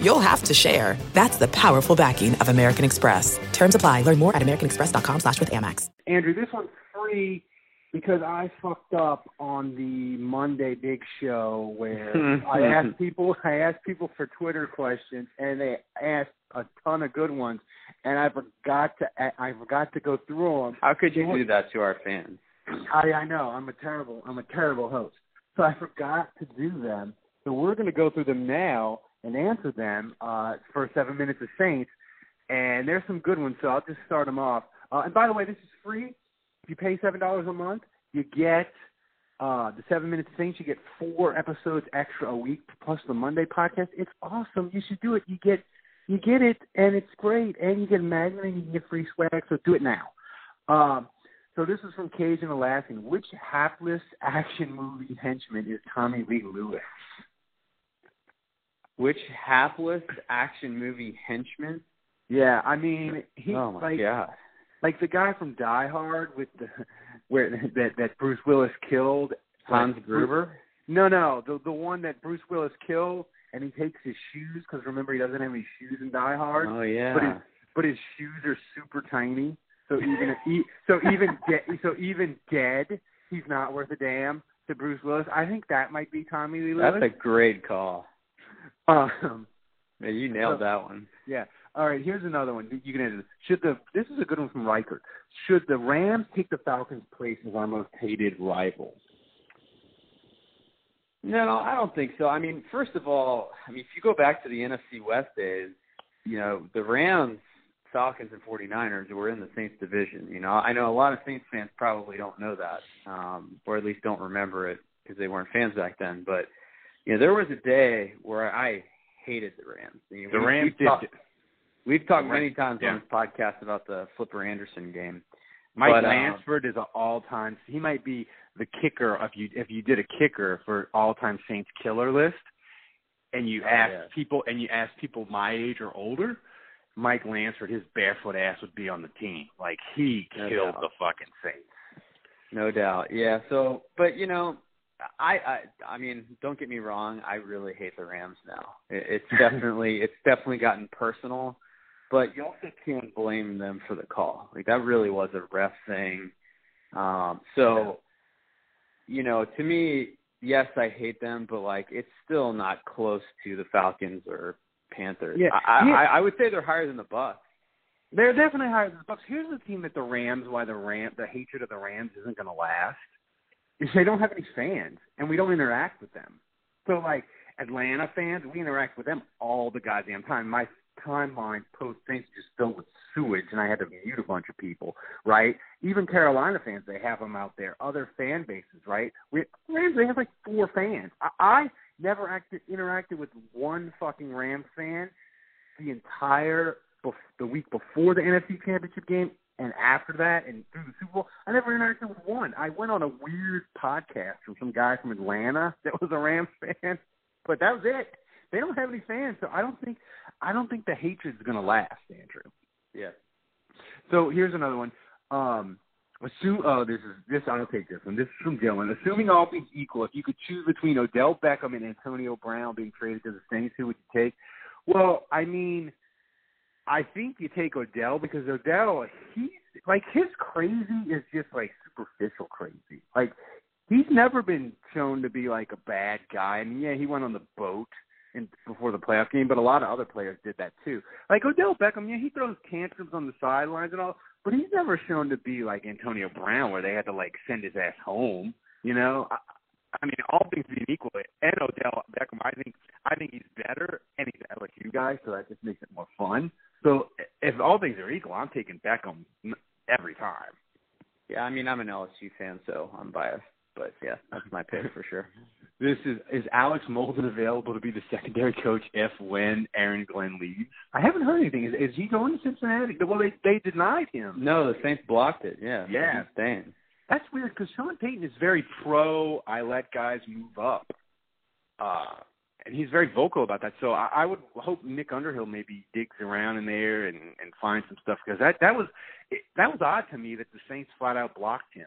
you'll have to share. That's the powerful backing of American Express. Terms apply. Learn more at americanexpress.com slash with Amex. Andrew, this one's free because I fucked up on the Monday Big Show where I asked people I asked people for Twitter questions and they asked a ton of good ones and I forgot to I forgot to go through them. How could you do that to our fans? I I know I'm a terrible I'm a terrible host, so I forgot to do them. So we're going to go through them now and answer them uh, for seven minutes of Saints. And there's some good ones, so I'll just start them off. Uh, and by the way, this is free. If you pay seven dollars a month, you get uh, the seven minutes of Saints. You get four episodes extra a week plus the Monday podcast. It's awesome. You should do it. You get you get it, and it's great. And you get a magnet, and you can get free swag. So do it now. Um, so this is from Cajun Alaskan. Which hapless action movie henchman is Tommylee Lewis? Which hapless action movie henchman? Yeah, I mean, he oh my like god, like the guy from Die Hard with the where that that Bruce Willis killed Hans Gruber. No, no, the the one that Bruce Willis killed, and he takes his shoes because remember he doesn't have any shoes in Die Hard. Oh yeah, but his but his shoes are super tiny, so even he, so even de- so even dead, he's not worth a damn to Bruce Willis. I think that might be Tommylee Lewis. That's a great call. Um, yeah, you nailed so, that one. Yeah. All right, here's another one. You can answer this. Should the this is a good one from Riker. Should the Rams take the Falcons' place as our most hated rivals? No, I don't think so. I mean, first of all, I mean, if you go back to the NFC West days, you know, the Rams, Falcons, and 49ers were in the Saints division. You know, I know a lot of Saints fans probably don't know that, um, or at least don't remember it because they weren't fans back then. But you know, there was a day where I hated the Rams. You know, the we, Rams we've talked, We've talked many times yeah. on this podcast about the Flipper Anderson game. Mike But, uh, Lansford is an all-time. He might be the kicker if you if you did a kicker for all-time Saints killer list, and you Oh, ask yeah. people and you ask people my age or older, Mike Lansford, his barefoot ass would be on the team. Like he No killed doubt. the fucking Saints. No doubt. Yeah. So, but you know, I, I, I mean, don't get me wrong. I really hate the Rams now. It, it's definitely, it's definitely gotten personal. But you also can't blame them for the call. Like that really was a ref thing. Um, so, you know, to me, yes, I hate them, but like it's still not close to the Falcons or Panthers. Yeah. I, Yeah. I, I would say they're higher than the Bucs. They're definitely higher than the Bucs. Here's the team that the Rams, why the Ram, the hatred of the Rams isn't going to last, they don't have any fans, and we don't interact with them. So like Atlanta fans, we interact with them all the goddamn time. My timeline post things just filled with sewage, and I had to mute a bunch of people. Right? Even Carolina fans, they have them out there. Other fan bases, right? We Rams, they have like four fans. I, I never acted interacted with one fucking Rams fan the entire the week before the NFC Championship game and after that and through the Super Bowl. I never interacted with one. I went on a weird podcast from some guy from Atlanta that was a Rams fan, but that was it. They don't have any fans, so I don't think I don't think the hatred's going to last, Andrew. Yeah. So here's another one. Um, assume. Oh, this is this. I'll take this one. This is from Dylan. Assuming all things equal, if you could choose between Odell Beckham and Antonio Brown being traded to the Saints, who would you take? Well, I mean, I think you take Odell because Odell, he's like his crazy is just like superficial crazy. Like he's never been shown to be like a bad guy. I mean, yeah, he went on the boat in before the playoff game, but a lot of other players did that too. Like Odell Beckham, yeah, he throws tantrums on the sidelines and all, but he's never shown to be like Antonio Brown, where they had to like send his ass home. You know, I, I mean, all things being equal, and Odell Beckham, I think, he's better, and he's an LSU guy, so that just makes it more fun. So if all things are equal, I'm taking Beckham every time. Yeah. I mean, I'm an LSU fan, so I'm biased. but yeah, that's my pick for sure. This is is Alex Molden available to be the secondary coach if when Aaron Glenn leaves? I haven't heard anything. Is, is he going to Cincinnati? Well, they they denied him. No, the Saints blocked it. Yeah, yeah, he's staying. That's weird because Sean Payton is very pro. I let guys move up, uh, and he's very vocal about that. So I, I would hope Nick Underhill maybe digs around in there and and finds some stuff because that that was it, that was odd to me that the Saints flat out blocked him.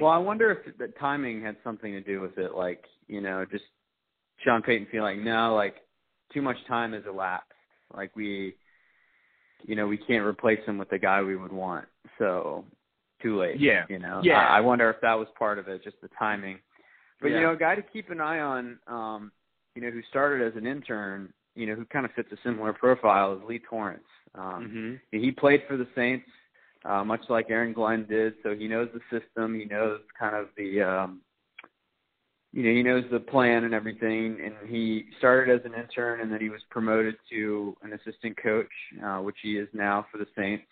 Well, I wonder if the timing had something to do with it. Like, you know, just Sean Payton feeling no, like too much time has elapsed. Like we, you know, we can't replace him with the guy we would want. So too late. Yeah. You know. Yeah. I, I wonder if that was part of it, just the timing. But Yeah. you know, a guy to keep an eye on, um, you know, who started as an intern, you know, who kind of fits a similar profile is Lee Torrance. Um, Mm-hmm. he played for the Saints, uh, much like Aaron Glenn did. So he knows the system. He knows kind of the, um, you know, he knows the plan and everything. And he started as an intern, and then he was promoted to an assistant coach, uh, which he is now for the Saints.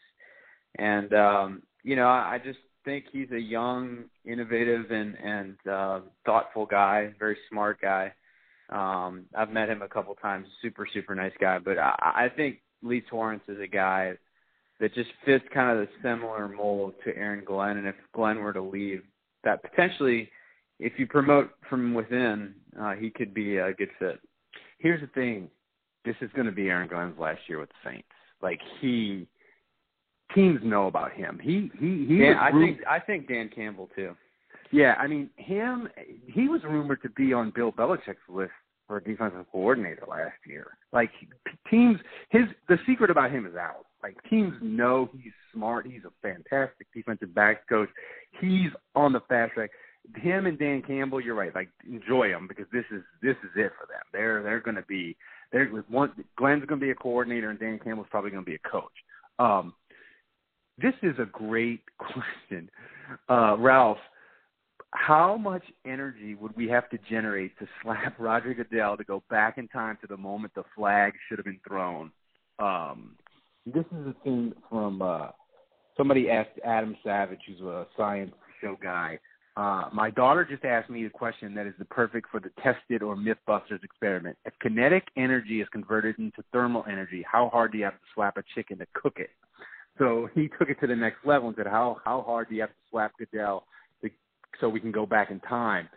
And um, you know, I, I just think he's a young, innovative, and and uh, thoughtful guy. Very smart guy. Um, I've met him a couple times. Super, super nice guy. But I, I think Lee Torrance is a guy that just fits kind of the similar mold to Aaron Glenn. And if Glenn were to leave, that potentially, if you promote from within, uh, he could be a good fit. Here's the thing. This is going to be Aaron Glenn's last year with the Saints. Like he, teams know about him. He he he. Dan, I think I think Dan Campbell too. Yeah, I mean him. He was rumored to be on Bill Belichick's list for a defensive coordinator last year. Like teams, his the secret about him is out. Like teams know he's smart. He's a fantastic defensive back coach. He's on the fast track. Him and Dan Campbell, you're right. Like enjoy them because this is this is it for them. They're they're going to be they're one. Glenn's going to be a coordinator and Dan Campbell's probably going to be a coach. Um, this is a great question, uh, Ralph how much energy would we have to generate to slap Roger Goodell to go back in time to the moment the flag should have been thrown? Um, this is a thing from uh, somebody asked Adam Savage, who's a science show guy. Uh, my daughter just asked me a question that is the perfect for the tested or MythBusters experiment. If kinetic energy is converted into thermal energy, how hard do you have to slap a chicken to cook it? So he took it to the next level and said, how how hard do you have to slap Goodell so we can go back in time?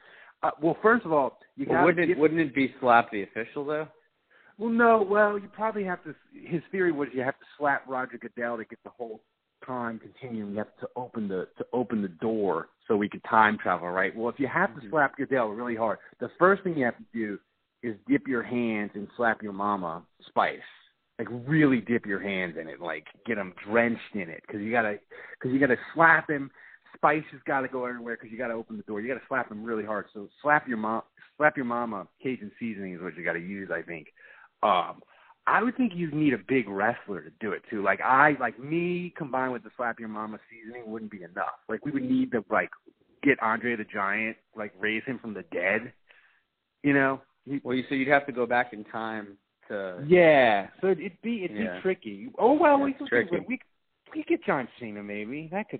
Uh, well, first of all, you Well, wouldn't it wouldn't it be slap the official though? well, no. Well, you probably have to. His theory was you have to slap Roger Goodell to get the whole time continuum. You have to open the to open the door so we could time travel, right? Well, if you have to slap Goodell really hard, the first thing you have to do is dip your hands and slap your mama Spice. Like really dip your hands in it, like get them drenched in it, because you gotta, because you gotta slap him. Spice has got to go everywhere because you got to open the door. You got to slap him really hard. So slap your mom, slap your mama. Cajun seasoning is what you got to use, I think. Um, I would think you'd need a big wrestler to do it too. Like I, like me, combined with the slap your mama seasoning wouldn't be enough. Like we would need to like get Andre the Giant, like raise him from the dead. You know? Well, you so you'd have to go back in time to. yeah. So it'd be it'd Yeah. be tricky. Oh well, we could we we could get John Cena maybe. That could.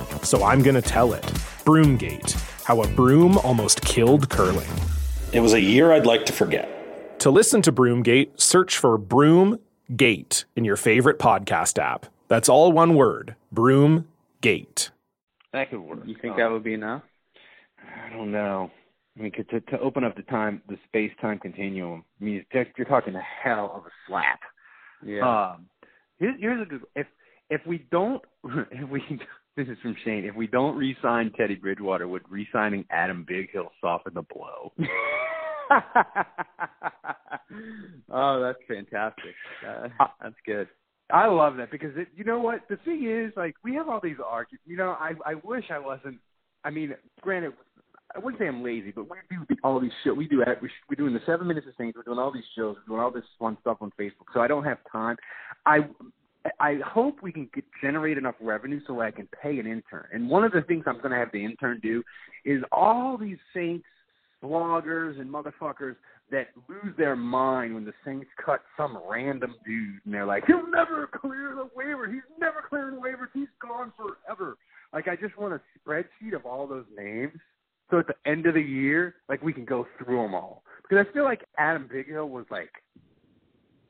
so I'm going to tell it. Broomgate How a Broom Almost Killed Curling. It was a year I'd like to forget. To listen to Broomgate, search for Broomgate in your favorite podcast app. That's all one word Broomgate. That could work. You think Um, that would be enough? I don't know. I mean, to to open up the time, the space time continuum. I mean, you're you're talking a hell of a slap. Yeah. Um, here's, here's a good. If if we don't, if we this is from Shane. If we don't re-sign Teddy Bridgewater, would re-signing Adam Bighill soften the blow? oh, that's fantastic. Uh, that's good. I love that because it, you know what the thing is like we have all these arguments. You know, I I wish I wasn't. I mean, granted, I wouldn't say I'm lazy, but we do all these shows. We do we we're doing the seven minutes of things. We're doing all these shows. We're doing all this fun stuff on Facebook. So I don't have time. I I hope we can get, generate enough revenue so I can pay an intern. And one of the things I'm going to have the intern do is all these Saints bloggers and motherfuckers that lose their mind when the Saints cut some random dude and they're like, he'll never clear the waiver. He's never clearing waivers. He's gone forever. Like I just want a spreadsheet of all those names. So at the end of the year, like we can go through them all. Because I feel like Adam Bighill was like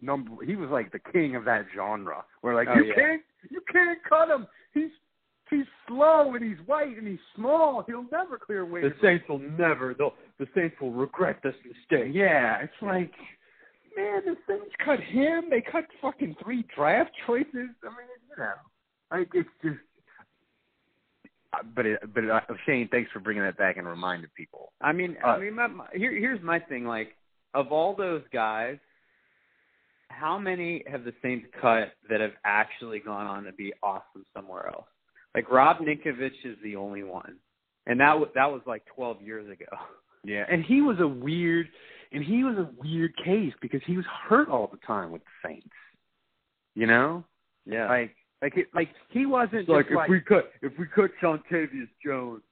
number. He was like the king of that genre. Where like Oh, you yeah. can't, you can't cut him. He's he's slow and he's white and he's small. He'll never clear waivers. The Saints will never. They'll, the Saints will regret this mistake. Yeah, it's like, man, the Saints cut him. They cut fucking three draft choices. I mean, you know, like it's just. uh, But it, but uh, Shane, thanks for bringing that back and reminding people. I mean, Uh, I mean, my, my, here, here's my thing. Like, of all those guys, how many have the Saints cut that have actually gone on to be awesome somewhere else? Like Rob Ninkovich is the only one, and that was that was like 12 years ago. Yeah, and he was a weird, and he was a weird case because he was hurt all the time with the Saints. You know, Yeah. like like it, like he wasn't like just if like we cut if we cut Tavius Jones,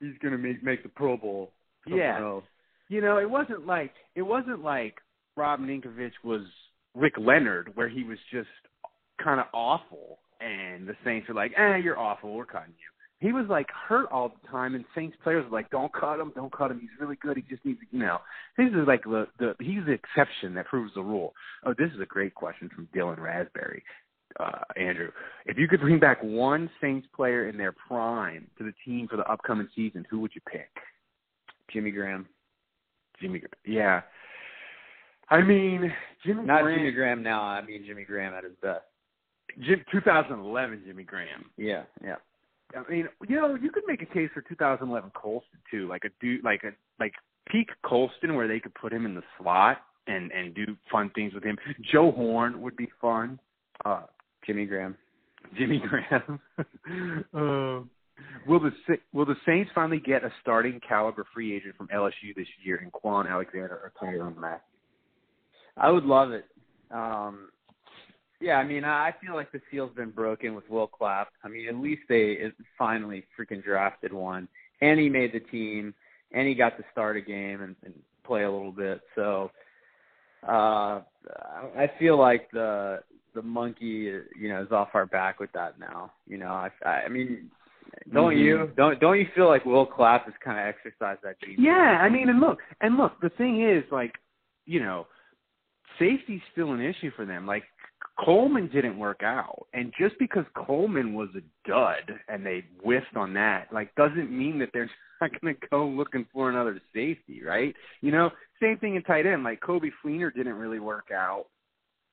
he's gonna make make the Pro Bowl. Yeah. else. you know, it wasn't like it wasn't like Rob Ninkovich was Rick Leonard, where he was just kind of awful, and the Saints were like, "Eh, you're awful. We're cutting you." He was like hurt all the time, and Saints players were like, "Don't cut him. Don't cut him. He's really good. He just needs, to, you know." This is like the the he's the exception that proves the rule. Oh, this is a great question from Dylan Raspberry. Uh, Andrew, if you could bring back one Saints player in their prime to the team for the upcoming season, who would you pick? Jimmy Graham. Jimmy. Gra- Yeah. I mean, Jimmy Not Graham, Jimmy Graham now. I mean Jimmy Graham at his best. Jim, 2011 Jimmy Graham. Yeah, yeah. I mean, you know, you could make a case for 2011 Colston too, like a dude, like a like peak Colston, where they could put him in the slot and and do fun things with him. Joe Horn would be fun. Uh, Jimmy Graham. Jimmy Graham. uh, will the will the Saints finally get a starting caliber free agent from LSU this year in Kwon Alexander or Tyrann Mathieu? I would love it. Um, yeah, I mean, I feel like the seal's been broken with Will Clapp. I mean, at least they finally freaking drafted one, and he made the team, and he got to start a game and, and play a little bit. So, uh, I feel like the the monkey, you know, is off our back with that now. You know, I, I mean, don't Mhm. you? Don't don't you feel like Will Clapp has kind of exercised that gene? Yeah, I mean, and look, and look, the thing is, like, you know, safety's still an issue for them. Like, Coleman didn't work out, and just because Coleman was a dud and they whiffed on that, like, doesn't mean that they're not going to go looking for another safety, right? You know, same thing in tight end. Like, Coby Fleener didn't really work out.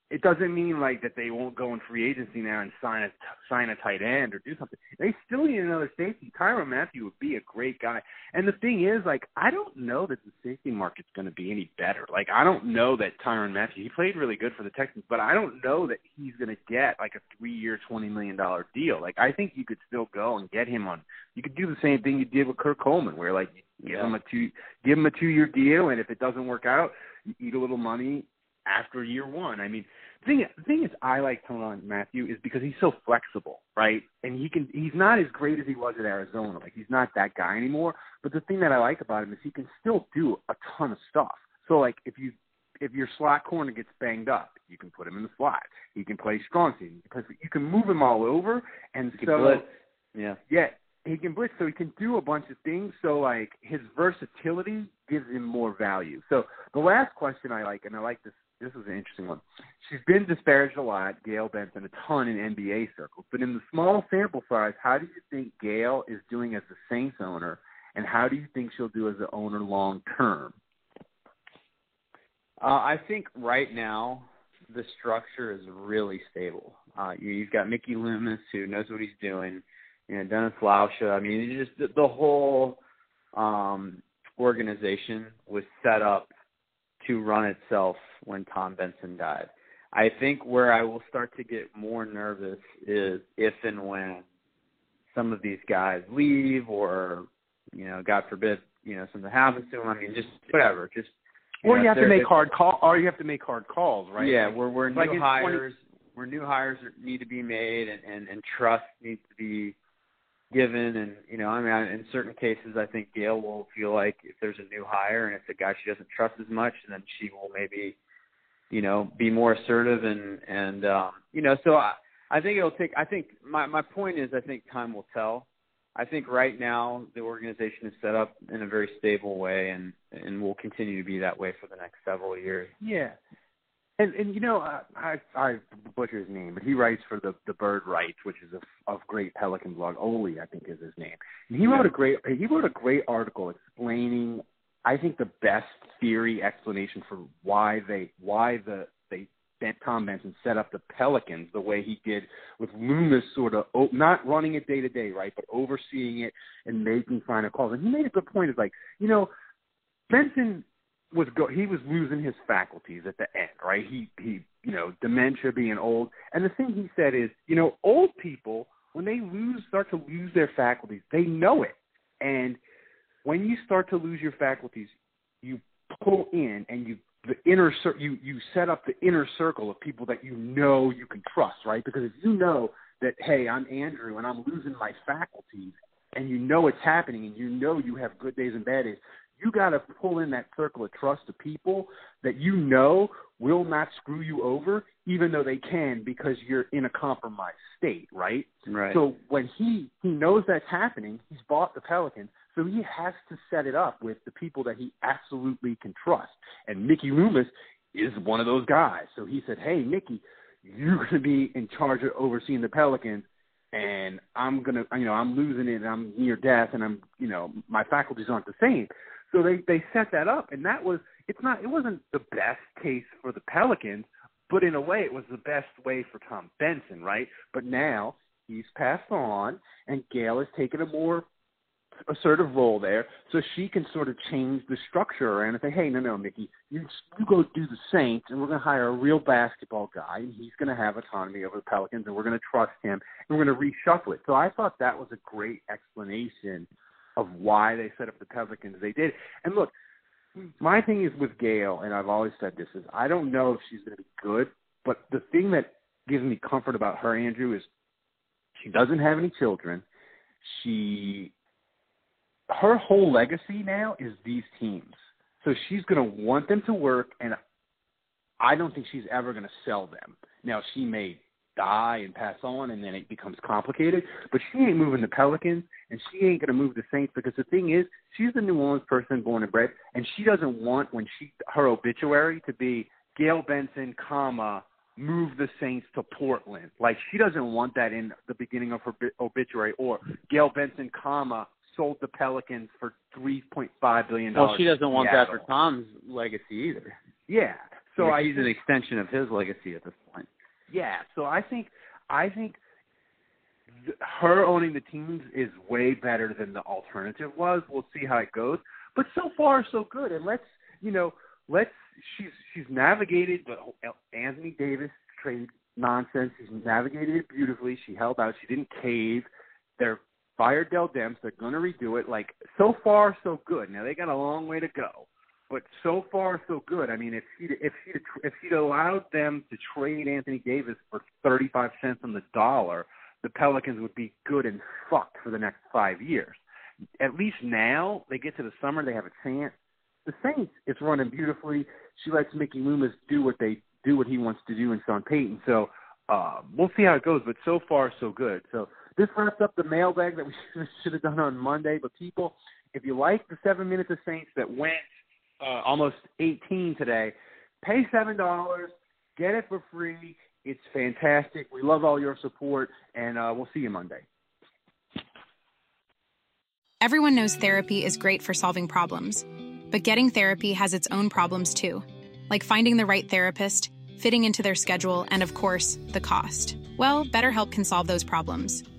It doesn't mean like that they won't go in free agency now and sign a sign a tight end or do something. They still need another safety. Tyrann Mathieu would be a great guy. And the thing is, like, I don't know that the safety market's going to be any better. Like, I don't know that Tyrann Mathieu. He played really good for the Texans, but I don't know that he's going to get like a three-year, twenty million dollar deal. Like, I think you could still go and get him on. You could do the same thing you did with Kurt Coleman, where like you give Yeah. him a two, give him a two-year deal, and if it doesn't work out, you eat a little money after year one. I mean, the thing the thing is, I like Tyrann Mathieu is because he's so flexible, right? And he can he's not as great as he was at Arizona. Like he's not that guy anymore. But the thing that I like about him is he can still do a ton of stuff. So like if you if your slot corner gets banged up, you can put him in the slot. He can play strong safety. Because you can move him all over, and He can so blitz. Yeah. yeah, he can blitz, so he can do a bunch of things. So like his versatility gives him more value. So the last question I like, and I like this. This is an interesting one. She's been disparaged a lot, Gail Benson, a ton in NBA circles. But in the small sample size, how do you think Gail is doing as the Saints owner, and how do you think she'll do as the owner long term? Uh, I think right now the structure is really stable. Uh, you, you've got Mickey Loomis who knows what he's doing. You know, Dennis Lauscha. I mean, just the, the whole um, organization was set up to run itself when Tom Benson died. I think where I will start to get more nervous is if and when some of these guys leave or, you know, God forbid, you know, something happens to them. I mean, just whatever. Just Or know, you have to make hard call, or you have to make hard calls, right? Yeah, Like- where where new like in 20 hires where new hires need to be made and, and and trust needs to be given and you know I mean in certain cases I think Gail will feel like if there's a new hire and it's a guy she doesn't trust as much then she will maybe you know be more assertive and and um you know so I I think it'll take I think my my point is I think time will tell I think right now the organization is set up in a very stable way and and will continue to be that way for the next several years. Yeah. And and you know I I, I butcher his name, but he writes for the the Bird Writes, which is a, a great Pelican blog. Oli, I think, is his name. And he wrote a great he wrote a great article explaining, I think, the best theory explanation for why they why the they Ben Tom Benson set up the Pelicans the way he did with Loomis, sort of o- not running it day to day, right, but overseeing it and making final calls. And he made a good point. Is like you know Benson was go he was losing his faculties at the end, right? He he you know, dementia being old. And the thing he said is, you know, old people when they lose start to lose their faculties, they know it. And when you start to lose your faculties, you pull in and you the inner cir- you you set up the inner circle of people that you know you can trust, right? Because if you know that hey, I'm Andrew and I'm losing my faculties and you know it's happening and you know you have good days and bad days, you got to pull in that circle of trust of people that you know will not screw you over, even though they can because you're in a compromised state, right? Right. So when he he knows that's happening, he's bought the Pelicans, so he has to set it up with the people that he absolutely can trust. And Mickey Loomis is one of those guys. So he said, "Hey, Mickey, you're going to be in charge of overseeing the Pelicans." And I'm gonna, you know, I'm losing it. And I'm near death, and I'm, you know, my faculties aren't the same. So they they set that up, and that was it's not it wasn't the best case for the Pelicans, but in a way it was the best way for Tom Benson, right? But now he's passed on, and Gail has taken a more assertive role there, so she can sort of change the structure around and say, hey, no, no, Mickey, you you go do the Saints, and we're going to hire a real basketball guy, and he's going to have autonomy over the Pelicans, and we're going to trust him, and we're going to reshuffle it. So I thought that was a great explanation of why they set up the Pelicans they did. And look, my thing is with Gail, and I've always said this is I don't know if she's going to be good, but the thing that gives me comfort about her, Andrew, is she doesn't have any children. She her whole legacy now is these teams. So she's going to want them to work, and I don't think she's ever going to sell them. Now she may die and pass on, and then it becomes complicated. But she ain't moving the Pelicans, and she ain't going to move the Saints because the thing is, she's the New Orleans person born and bred, and she doesn't want when she her obituary to be Gail Benson, comma move the Saints to Portland. Like she doesn't want that in the beginning of her obituary, or Gail Benson, comma sold the Pelicans for three point five billion dollars. Well, she doesn't want that for Tom's legacy either. Yeah. So yeah, I, he's an extension of his legacy at this point. Yeah, so I think I think th- her owning the teams is way better than the alternative was. We'll see how it goes, but so far so good. And let's you know let's she's she's navigated the Anthony Davis trade nonsense. She's navigated it beautifully. She held out. She didn't cave. They're fired Dell Demps. They're going to redo it. Like so far so good. Now they got a long way to go but so far so good. I mean, if she if she if she'd allowed them to trade Anthony Davis for thirty five cents on the dollar, the Pelicans would be good and fucked for the next five years. At least now they get to the summer, they have a chance. The Saints, it's running beautifully. She lets Mickey Loomis do what they do what he wants to do in Sean Payton. So uh, we'll see how it goes. But so far so good. So this wraps up the mailbag that we should have done on Monday. But people, if you like the seven minutes of Saints that went uh, almost 18 today. Pay seven dollars, get it for free. It's fantastic. We love all your support, and uh, we'll see you Monday. Everyone knows therapy is great for solving problems, but getting therapy has its own problems too, like finding the right therapist, fitting into their schedule, and of course, the cost. Well, BetterHelp can solve those problems.